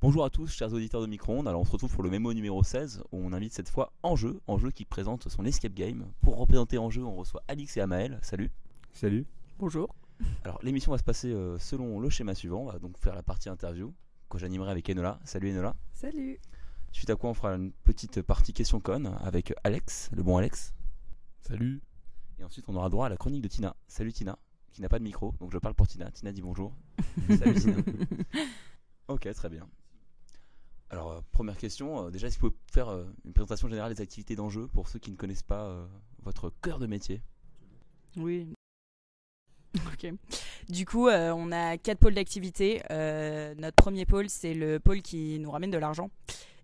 Bonjour à tous, chers auditeurs de Micro-ondes. Alors, on se retrouve pour le mémo numéro 16 où on invite cette fois Enjeu, Enjeu qui présente son escape game. Pour représenter Enjeu, on reçoit Alix et Amael. Salut. Salut. Bonjour. Alors, l'émission va se passer euh, selon le schéma suivant. On va donc faire la partie interview que j'animerai avec Enola. Salut Enola. Salut. Suite à quoi, on fera une petite partie question con avec Alex, le bon Alex. Salut. Et ensuite, on aura droit à la chronique de Tina. Salut Tina, qui n'a pas de micro, donc je parle pour Tina. Tina dit bonjour. Salut Tina. Ok, très bien. Alors, euh, première question, euh, déjà, que vous pouvez faire euh, une présentation générale des activités d'enjeu pour ceux qui ne connaissent pas votre cœur de métier? Oui. Ok. Du coup, on a quatre pôles d'activité. Notre premier pôle, c'est le pôle qui nous ramène de l'argent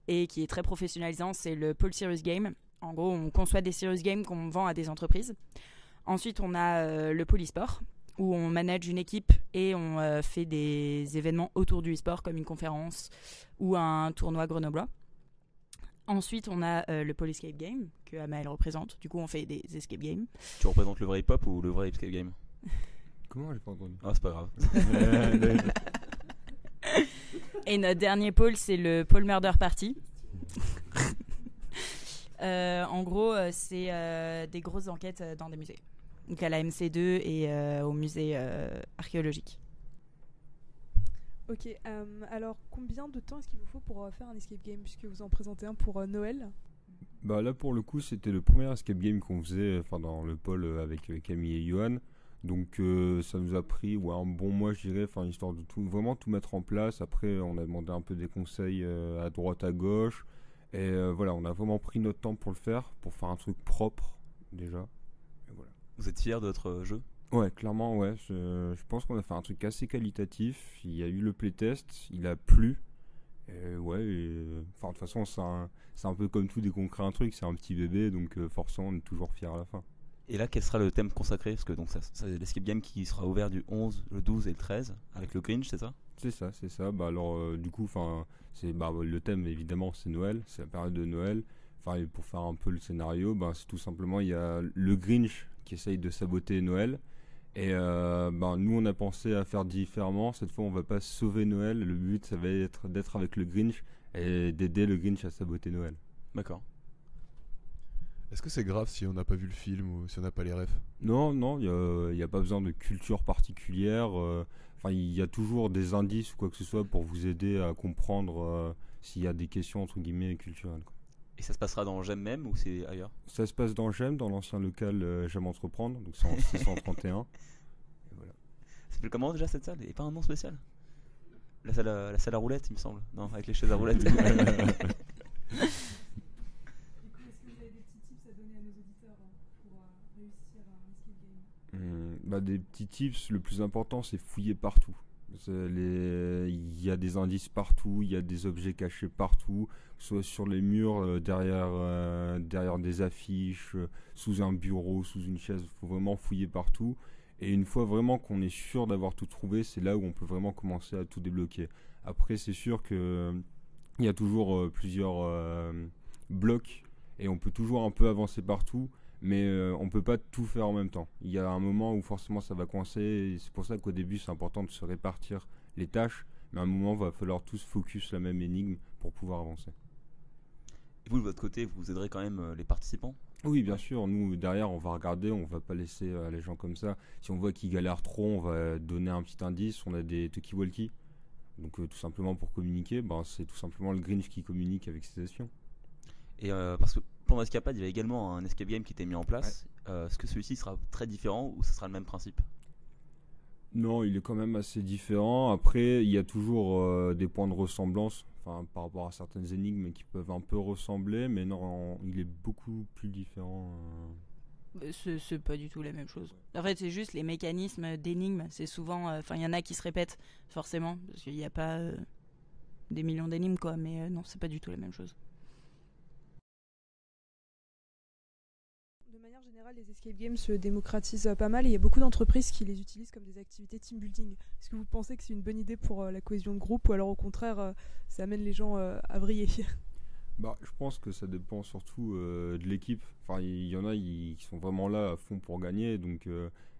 et qui est très professionnalisant. C'est le pôle Serious Game. En gros, on conçoit des Serious Games qu'on vend à des entreprises. Ensuite, on a le pôle e-sport où on manage une équipe et on euh, fait des événements autour du e-sport comme une conférence ou un tournoi grenoblois. Ensuite, on a euh, le pôle Escape Game que Amael représente. Du coup, on fait des escape games. Tu représentes le vrai hip-hop ou le vrai escape game? Comment j'ai pas entendu? Ah, c'est pas grave. Et notre dernier pôle, c'est le pôle Murder Party. Euh, en gros, euh, c'est euh, des grosses enquêtes dans des musées. Donc à la MC2 et euh, au musée euh, archéologique. Ok, euh, alors combien de temps est-ce qu'il vous faut pour euh, faire un escape game puisque vous en présentez un pour euh, Noël? Bah là pour le coup c'était le premier escape game qu'on faisait enfin dans le pôle avec Camille et Johan. Donc euh, ça nous a pris ouais, un bon mois je dirais, enfin histoire de tout vraiment tout mettre en place. Après on a demandé un peu des conseils euh, à droite à gauche. Et euh, voilà, on a vraiment pris notre temps pour le faire, pour faire un truc propre déjà. Vous êtes fier de votre jeu? Ouais, clairement, ouais. Je, je pense qu'on a fait un truc assez qualitatif. Il y a eu le playtest, il a plu. Et ouais, enfin, de toute façon, c'est un, un peu comme tout dès qu'on crée un truc, c'est un petit bébé, donc euh, forcément, on est toujours fier à la fin. Et là, quel sera le thème consacré? Parce que donc ça, ça, c'est l'escape game qui sera ouvert du 11, le 12 et le 13 avec le Grinch, c'est ça? C'est ça, c'est ça. Bah alors, euh, du coup, c'est bah, le thème évidemment, c'est Noël, c'est la période de Noël. Enfin, pour faire un peu le scénario, bah, c'est tout simplement il y a le Grinch qui essaye de saboter Noël. Et euh, bah, nous, on a pensé à faire différemment. Cette fois, on va pas sauver Noël. Le but, ça va être d'être avec le Grinch et d'aider le Grinch à saboter Noël. D'accord. Est-ce que c'est grave si on n'a pas vu le film ou si on n'a pas les refs? Non, non, il n'y a, pas besoin de culture particulière. euh, Enfin, il y a toujours des indices ou quoi que ce soit pour vous aider à comprendre euh, s'il y a des questions entre guillemets culturelles. quoi. Et ça se passera dans J'aime même ou c'est ailleurs? Ça se passe dans GEM, dans l'ancien local euh, J'aime entreprendre, donc c'est en 631. Et voilà. Ça s'appelle comment déjà cette salle? Et pas un nom spécial? La salle, à, la salle à roulettes, il me semble. Non, avec les chaises à roulettes. Du coup, est-ce que vous avez des petits tips à donner à nos auditeurs hein, pour euh, Hum, bah, des petits tips, le plus important c'est fouiller partout. Il y a des indices partout, il y a des objets cachés partout, soit sur les murs, euh, derrière, euh, derrière des affiches, euh, sous un bureau, sous une chaise. Il faut vraiment fouiller partout. Et une fois vraiment qu'on est sûr d'avoir tout trouvé, c'est là où on peut vraiment commencer à tout débloquer. Après, c'est sûr que il y a toujours plusieurs blocs et on peut toujours un peu avancer partout mais euh, on peut pas tout faire en même temps. Il y a un moment où forcément ça va coincer, c'est pour ça qu'au début c'est important de se répartir les tâches, mais à un moment il va falloir tous focus la même énigme pour pouvoir avancer. Et vous, de votre côté, vous aiderez quand même euh, les participants? Oui, bien sûr, nous derrière on va regarder, on va pas laisser euh, les gens comme ça. Si on voit qu'ils galèrent trop, on va donner un petit indice, on a des talkie-walkie. Donc euh, tout simplement pour communiquer, ben, c'est tout simplement le Grinch qui communique avec ses espions. Et euh, parce que pour Escapade, il y avait également un escape game qui était mis en place. Euh, Est-ce que celui-ci sera très différent ou ce sera le même principe? Non, il est quand même assez différent. Après, il y a toujours euh, des points de ressemblance enfin, par rapport à certaines énigmes qui peuvent un peu ressembler, mais non, il est beaucoup plus différent. euh. C'est pas du tout la même chose. En fait, c'est juste les mécanismes d'énigmes. C'est souvent. euh, Enfin, il y en a qui se répètent, forcément, parce qu'il n'y a pas euh, des millions d'énigmes, quoi. Mais euh, non, c'est pas du tout la même chose. De manière générale, les escape games se démocratisent pas mal et il y a beaucoup d'entreprises qui les utilisent comme des activités team building. Est-ce que vous pensez que c'est une bonne idée pour euh, la cohésion de groupe ou alors au contraire, euh, ça amène les gens euh, à vriller Bah, je pense que ça dépend surtout de l'équipe. Enfin, il y, en a qui sont vraiment là à fond pour gagner, donc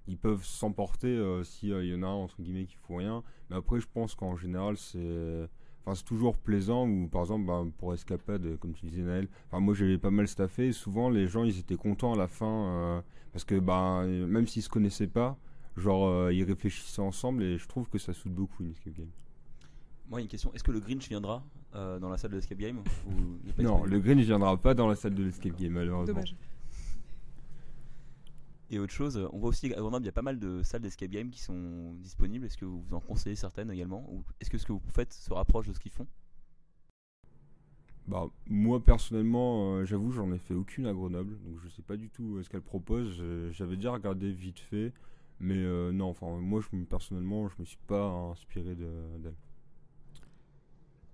ils peuvent s'emporter euh, s'il y en a un entre guillemets qui fout rien. Mais après, je pense qu'en général, c'est Enfin, c'est toujours plaisant ou par exemple bah, pour escapade comme tu disais Naël. Enfin moi j'avais pas mal staffé et souvent les gens ils étaient contents à la fin euh, parce que bah même s'ils se connaissaient pas genre euh, ils réfléchissaient ensemble et je trouve que ça soude beaucoup une escape game. Moi, une question. Est-ce que le Grinch viendra euh, dans la salle de l'escape game ou il est pas non le green ne viendra pas dans la salle de l'escape game malheureusement. Dommage. Et autre chose, on voit aussi à Grenoble, il y a pas mal de salles d'escape game qui sont disponibles. Est-ce que vous en conseillez certaines également Ou est-ce que ce que vous faites se rapproche de ce qu'ils font? Bah, moi personnellement, euh, j'avoue, j'en ai fait aucune à Grenoble, donc je sais pas du tout euh, ce qu'elle propose. J'avais déjà regardé vite fait, mais euh, non, enfin, moi je, personnellement, je me suis pas inspiré de- d'elle.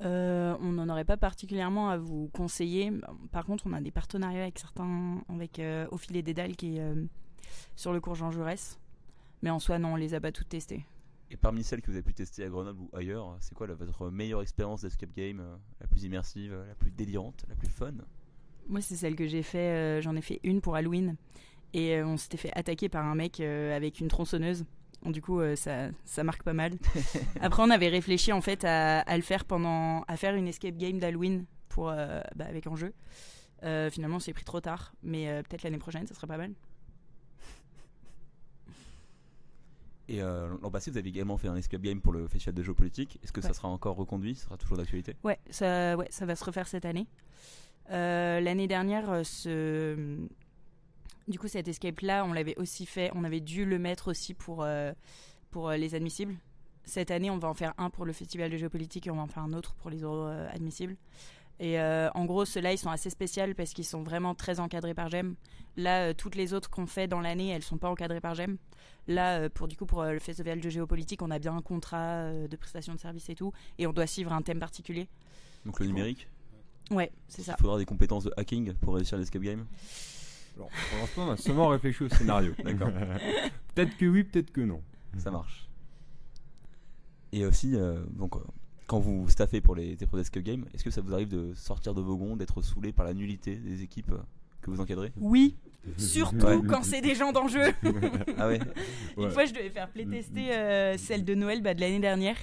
Euh, on n'en aurait pas particulièrement à vous conseiller. Par contre, on a des partenariats avec certains, avec euh, Au filet des dalles qui est euh, sur le cours Jean Jaurès. Mais en soi, non, on les a pas toutes testées. Et parmi celles que vous avez pu tester à Grenoble ou ailleurs, c'est quoi la- votre meilleure expérience d'escape game euh, La plus immersive, la plus délirante, la plus fun? Moi, c'est celle que j'ai fait. euh, J'en ai fait une pour Halloween. Et euh, on s'était fait attaquer par un mec euh, avec une tronçonneuse. Donc, du coup, ça, ça marque pas mal. Après, on avait réfléchi en fait à, à le faire pendant. à faire une escape game d'Halloween pour, bah, avec un jeu. Euh, finalement, c'est pris trop tard. Mais peut-être l'année prochaine, ça serait pas mal. Et euh, l'an passé, vous avez également fait un escape game pour le festival de géopolitique. Est-ce que ça sera encore reconduit? Ça sera toujours d'actualité? Ouais, ça, ouais, ça va se refaire cette année. Euh, L'année dernière, euh, ce... du coup, cet escape-là, on l'avait aussi fait, on avait dû le mettre aussi pour, euh, pour les admissibles. Cette année, on va en faire un pour le festival de géopolitique et on va en faire un autre pour les euros admissibles. Et euh, en gros, ceux-là, ils sont assez spéciaux parce qu'ils sont vraiment très encadrés par GEM. Là, euh, toutes les autres qu'on fait dans l'année, elles sont pas encadrées par GEM. Là, euh, pour du coup, pour euh, le festival de géopolitique, on a bien un contrat euh, de prestation de service et tout, et on doit suivre un thème particulier. Donc le numérique Ouais, c'est ça. Il faudra des compétences de hacking pour réussir l'escape game? Alors, pour l'instant, on a seulement réfléchi au scénario. D'accord. peut-être que oui, peut-être que non. Ça marche. Et aussi, euh, donc, euh, quand vous staffez pour les épreuves d'escape game, est-ce que ça vous arrive de sortir de vos gonds, d'être saoulé par la nullité des équipes euh, que vous encadrez? Oui, surtout Ouais. quand c'est des gens d'enjeu. Ah ouais Une Ouais. fois, je devais faire playtester euh, celle de Noël bah, de l'année dernière.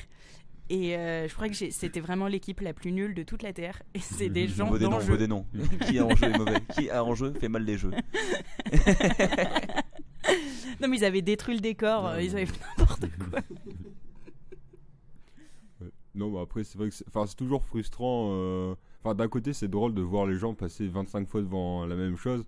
Et euh, je crois que c'était vraiment l'équipe la plus nulle de toute la Terre. Et c'est des gens Vaut des noms, vaut d'enjeu. des noms. Qui a en jeu est mauvais? Qui a en jeu fait mal les jeux? Non, mais ils avaient détruit le décor. Ils avaient fait n'importe quoi. Après, c'est vrai que c'est enfin, c'est toujours frustrant. euh, Enfin, d'un côté, c'est drôle de voir les gens passer 25 fois devant la même chose.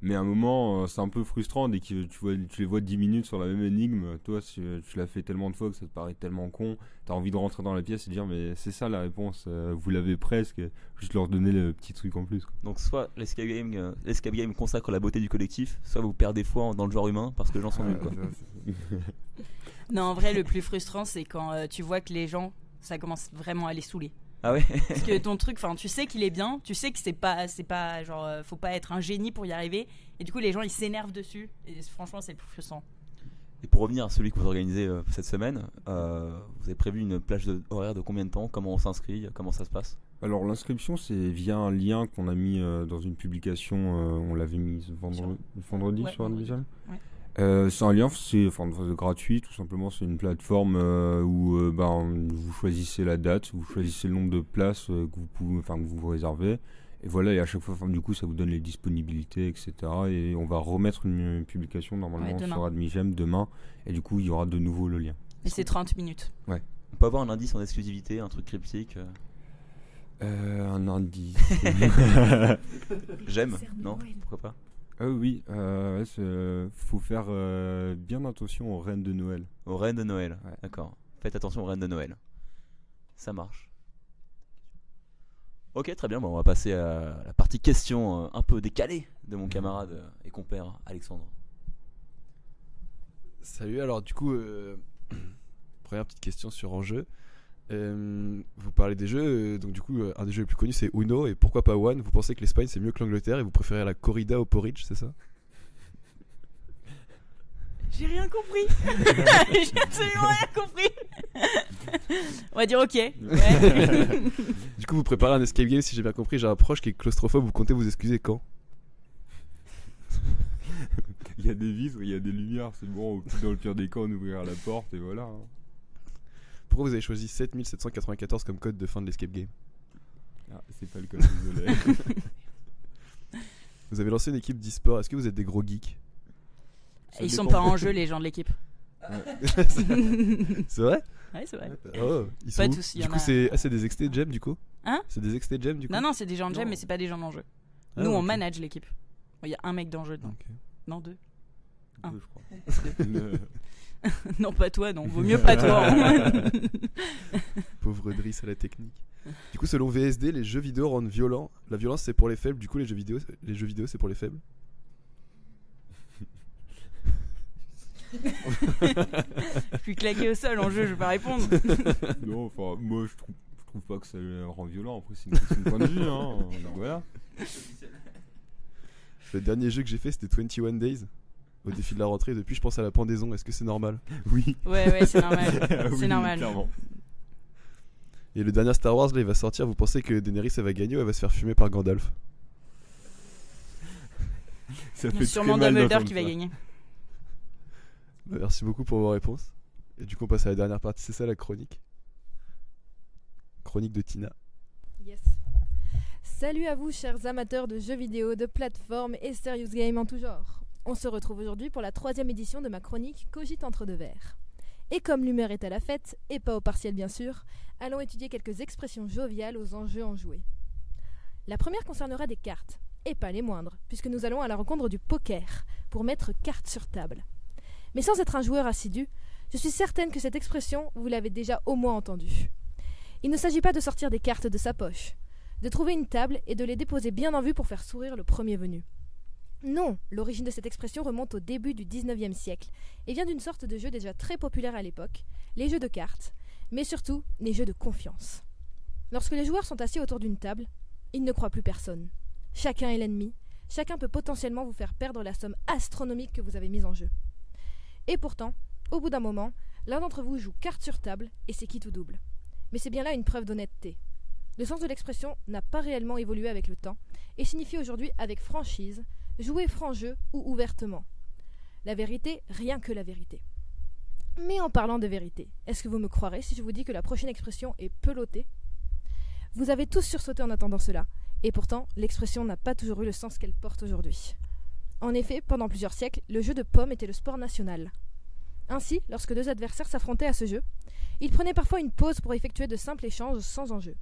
Mais à un moment, euh, c'est un peu frustrant dès que tu, vois, tu les vois 10 minutes sur la même énigme. Toi, euh, tu l'as fait tellement de fois que ça te paraît tellement con. T'as envie de rentrer dans la pièce et dire, mais c'est ça la réponse. euh, vous l'avez presque. Juste leur donner le petit truc en plus. quoi. Donc soit l'escape game, euh, l'escape game consacre la beauté du collectif, soit vous perdez foi en- dans le genre humain parce que les gens sont nuls. Quoi. Non, en vrai, le plus frustrant, c'est quand euh, tu vois que les gens, ça commence vraiment à les saouler. Ah ouais Parce que ton truc, enfin, tu sais qu'il est bien, tu sais que c'est pas, c'est pas, genre, euh, faut pas être un génie pour y arriver. Et du coup, les gens, ils s'énervent dessus. Et franchement, c'est le plus frustrant. Et pour revenir à celui que vous organisez euh, cette semaine, euh, vous avez prévu une plage de, horaire de combien de temps? Comment on s'inscrit? Comment ça se passe? Alors l'inscription c'est via un lien qu'on a mis euh, dans une publication, euh, on l'avait mis vendredi, vendredi Ouais, sur. Ouais. Euh, c'est un lien, c'est enfin, gratuit tout simplement, c'est une plateforme euh, où euh, ben, vous choisissez la date, vous choisissez le nombre de places euh, que vous pouvez, enfin que vous vous réservez. Et voilà, et à chaque fois, enfin, du coup, ça vous donne les disponibilités, etc. Et on va remettre une publication normalement Ouais, sur Admigem demain. Et du coup, il y aura de nouveau le lien. Et c'est 30 minutes. On peut avoir un indice en exclusivité, un truc cryptique un indice. J'aime Non? Pourquoi pas? Ah oui, euh, ouais, c'est, euh, faut faire euh, bien attention aux reines de Noël. Aux reines de Noël. Ouais. D'accord. Faites attention aux reines de Noël. Ça marche. Ok, très bien. Bon, on va passer à la partie question euh, un peu décalée de mon camarade euh, et compère Alexandre. Salut, alors du coup, euh, première petite question sur enjeu. Euh, vous parlez des jeux, euh, donc du coup, euh, un des jeux les plus connus c'est Uno, et pourquoi pas One? Vous pensez que l'Espagne c'est mieux que l'Angleterre et vous préférez la corrida au porridge, c'est ça? J'ai rien compris. J'ai absolument rien compris. On va dire ok. Ouais. Du coup, vous préparez un escape game, si j'ai bien compris. J'ai un proche qui est claustrophobe, vous comptez vous excuser quand? Il y a des vitres, il y a des lumières, c'est bon, dans le pire des cas, on ouvrira la porte et voilà. hein. Pourquoi vous avez choisi 7794 comme code de fin de l'escape game Ah, c'est pas le cas, désolé. Vous avez lancé une équipe d'e-sport. Est-ce que vous êtes des gros geeks? Ça Ils sont pas en jeu, les gens de l'équipe. C'est vrai? Ouais, c'est vrai. Oh, ils Pas sont tous, il y Du en coup, a- c'est ah, c'est des extés de gem du coup? Hein? C'est des extés de gem du coup? Non, non, c'est des gens de Non. mais c'est pas des gens en jeu. Ah, Nous, on manage l'équipe. Il y a un mec dans le jeu dedans. Non, deux. Un. Deux, je crois. Le- non, pas toi, non. Vaut mieux pas toi. hein. Pauvre Driss à la technique. Du coup, selon VSD, les jeux vidéo rendent violents. La violence, c'est pour les faibles. Du coup, les jeux vidéo, les jeux vidéo, c'est pour les faibles. Je suis claqué au sol en jeu, je vais pas répondre. non, enfin, moi je trouve, je trouve pas que ça le rend violent. Après, c'est une question de point de vue. Hein. Donc voilà. Le dernier jeu que j'ai fait, c'était 21 Days. Au défi de la rentrée. Depuis, je pense à la pendaison. Est-ce que c'est normal? Oui. Ouais, ouais, c'est normal. C'est oui, normal. Clairement. Et le dernier Star Wars, là, il va sortir. Vous pensez que Daenerys, elle va gagner ou elle va se faire fumer par Gandalf? Ça C'est fait sûrement Dumbledore qui va gagner. Bah, Merci beaucoup pour vos réponses. Et du coup, on passe à la dernière partie. C'est ça la chronique? Chronique de Tina. Yes. Salut à vous, chers amateurs de jeux vidéo, de plateformes et serious game en tout genre. On se retrouve aujourd'hui pour la troisième édition de ma chronique Cogite entre deux verres. Et comme l'humeur est à la fête, et pas au partiel bien sûr, allons étudier quelques expressions joviales aux enjeux enjoués. La première concernera des cartes, et pas les moindres, puisque nous allons à la rencontre du poker, pour mettre cartes sur table. Mais sans être un joueur assidu, je suis certaine que cette expression, vous l'avez déjà au moins entendue. Il ne s'agit pas de sortir des cartes de sa poche, de trouver une table et de les déposer bien en vue pour faire sourire le premier venu. Non, l'origine de cette expression remonte au début du XIXe siècle et vient d'une sorte de jeu déjà très populaire à l'époque, les jeux de cartes, mais surtout les jeux de confiance. Lorsque les joueurs sont assis autour d'une table, ils ne croient plus personne. Chacun est l'ennemi, chacun peut potentiellement vous faire perdre la somme astronomique que vous avez mise en jeu. Et pourtant, au bout d'un moment, l'un d'entre vous joue carte sur table et c'est qui tout double. Mais c'est bien là une preuve d'honnêteté. Le sens de l'expression n'a pas réellement évolué avec le temps et signifie aujourd'hui avec franchise, jouer franc jeu ou ouvertement. La vérité, rien que la vérité. Mais en parlant de vérité, est-ce que vous me croirez si je vous dis que la prochaine expression est pelotée? Vous avez tous sursauté en attendant cela, et pourtant l'expression n'a pas toujours eu le sens qu'elle porte aujourd'hui. En effet, pendant plusieurs siècles, le jeu de pommes était le sport national. Ainsi, lorsque deux adversaires s'affrontaient à ce jeu, ils prenaient parfois une pause pour effectuer de simples échanges sans enjeu.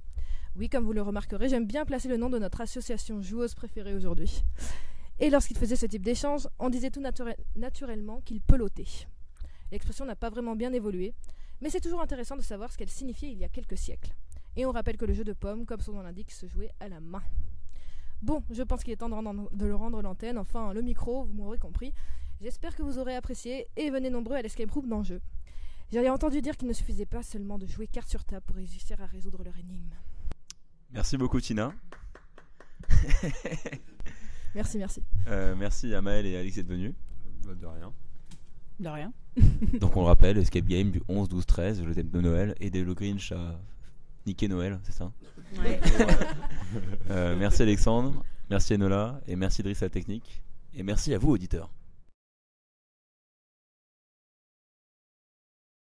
Oui, comme vous le remarquerez, j'aime bien placer le nom de notre association joueuse préférée aujourd'hui. Et lorsqu'ils faisaient ce type d'échange, on disait tout naturel- naturellement qu'ils pelotaient. L'expression n'a pas vraiment bien évolué, mais c'est toujours intéressant de savoir ce qu'elle signifiait il y a quelques siècles. Et on rappelle que le jeu de pommes, comme son nom l'indique, se jouait à la main. Bon, je pense qu'il est temps de, rendre- de le rendre l'antenne, enfin le micro, vous m'aurez compris. J'espère que vous aurez apprécié et venez nombreux à l'escape room d'enjeu. J'avais entendu dire qu'il ne suffisait pas seulement de jouer carte sur table pour réussir à résoudre leur énigme. Merci beaucoup, Tina. Merci, merci. Euh, merci à Maël et Alex d'être venus. Bah, de rien. De rien. Donc, on le rappelle, Escape Game du 11, 12, 13, le thème de Noël, et de Le Grinch à niquer Noël, c'est ça? Ouais. Euh, Merci Alexandre, merci Enola, et merci Driss à la technique, et merci à vous, auditeurs.